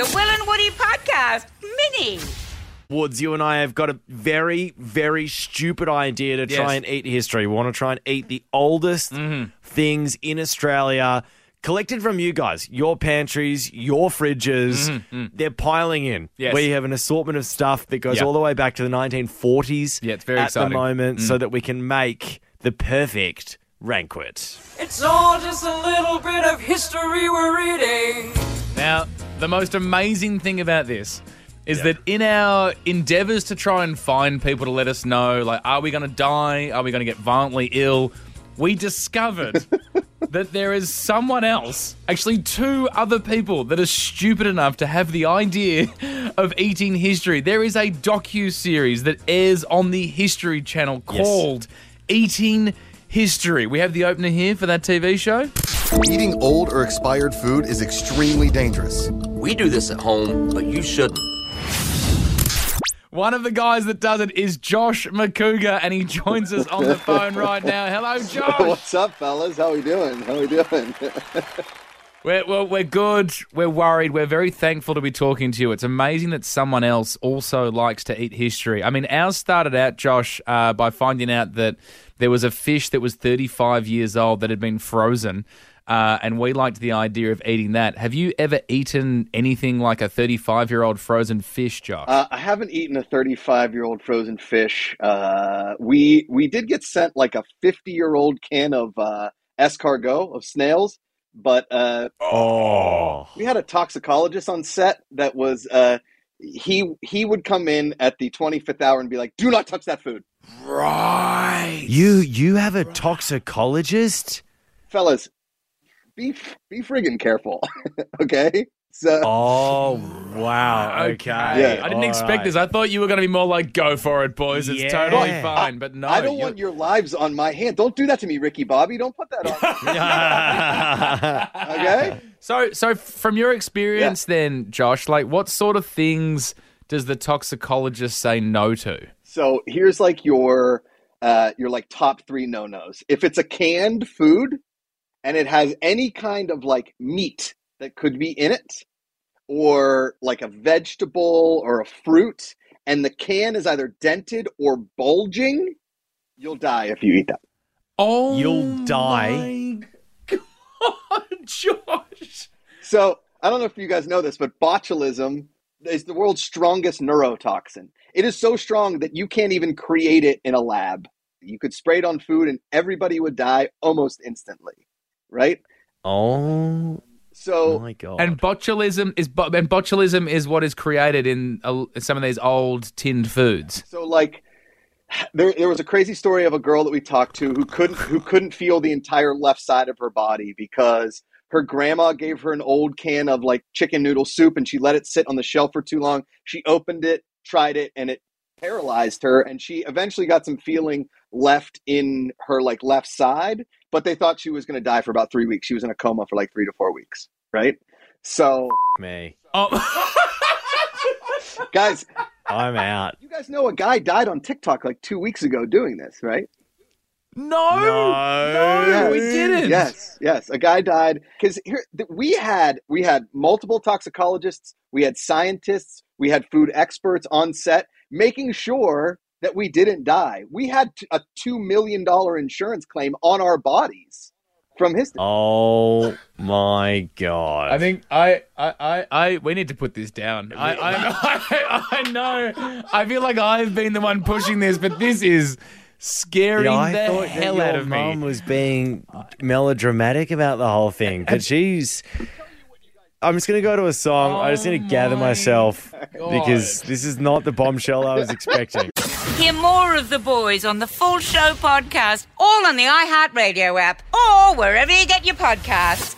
The Will and Woody Podcast Mini. Woods, you and I have got a very, very stupid idea to try Yes. and eat history. We want to try and eat the oldest Mm-hmm. things in Australia, collected from you guys, your pantries, your fridges. They're piling in. Mm-hmm. Yes. We have an assortment of stuff that goes Yeah. all the way back to the 1940s Yeah, it's very at exciting. Mm. the moment so that we can make the perfect ranquet. It's all just a little bit of history we're reading. Now, the most amazing thing about this is that in our endeavors to try and find people to let us know, like, are we going to die? Are we going to get violently ill? We discovered that there is someone else, actually two other people that are stupid enough to have the idea of eating history. There is a docu series that airs on the History Channel Yes. called Eating History. We have the opener here for that TV show. Eating old or expired food is extremely dangerous. We do this at home, but you shouldn't. One of the guys that does it is Josh McCougar, and he joins us on the phone right now. Hello, Josh. What's up, fellas? How we doing? How we doing? We're, well, we're good. We're worried. We're very thankful to be talking to you. It's amazing that someone else also likes to eat history. I mean, ours started out, Josh, uh, by finding out that there was a fish that was 35 years old that had been frozen. Uh, and we liked the idea of eating that. Have you ever eaten anything like a 35 year old frozen fish, Josh? uh, I haven't eaten a 35 year old frozen fish. Uh, we we did get sent like a 50 year old can of uh, escargot of snails, but uh, Oh. we had a toxicologist on set that was uh, he he would come in at the 25th hour and be like, "Do not touch that food, right. You you have a toxicologist? fellas. Be be friggin' careful, okay?" So. Oh wow. Okay. Yeah. I didn't All expect right. this. I thought you were going to be more like, go for it, boys. It's Yeah. totally Well, fine. But no. I don't you- want your lives on my hand. Don't do that to me, Ricky Bobby. Don't put that on. me, okay? So, so from your experience then, Josh, like what sort of things does the toxicologist say no to? So here's like your uh your like top three no nos. If it's a canned food and it has any kind of like meat that could be in it, or like a vegetable or a fruit, and the can is either dented or bulging, you'll die if you eat that. Oh, You'll die. my God, Josh. So I don't know if you guys know this, but botulism is the world's strongest neurotoxin. It is so strong that you can't even create it in a lab. You could spray it on food and everybody would die almost instantly, right? Oh So my god. And botulism is bo- and botulism is what is created in uh, some of these old tinned foods. so like there there was a crazy story of a girl that we talked to who couldn't who couldn't feel the entire left side of her body because her grandma gave her an old can of like chicken noodle soup and she let it sit on the shelf for too long. She opened it, tried it, and it paralyzed her and she eventually got some feeling left in her like left side, but they thought she was going to die for about 3 weeks. She was in a coma for like 3 to 4 weeks, right? So, me. Oh, guys, I'm out. you guys know a guy died on TikTok like 2 weeks ago doing this, right? no, No. no, we didn't. Yes, yes. A guy died because here we had we had multiple toxicologists, we had scientists, we had food experts on set making sure that we didn't die. We had a $2 million insurance claim on our bodies from his. Oh my god. I think I, I, I, I, we need to put this down. I, I, I, I know. I feel like I've been the one pushing this, but this is scaring Yeah, I the thought hell that out of mum me. was being melodramatic about the whole thing, but she's. I'm just gonna go to a song. I just need to Oh gather my myself God. because this is not the bombshell I was expecting. Hear more of the boys on the Full Show podcast, all on the iHeartRadio app or wherever you get your podcasts.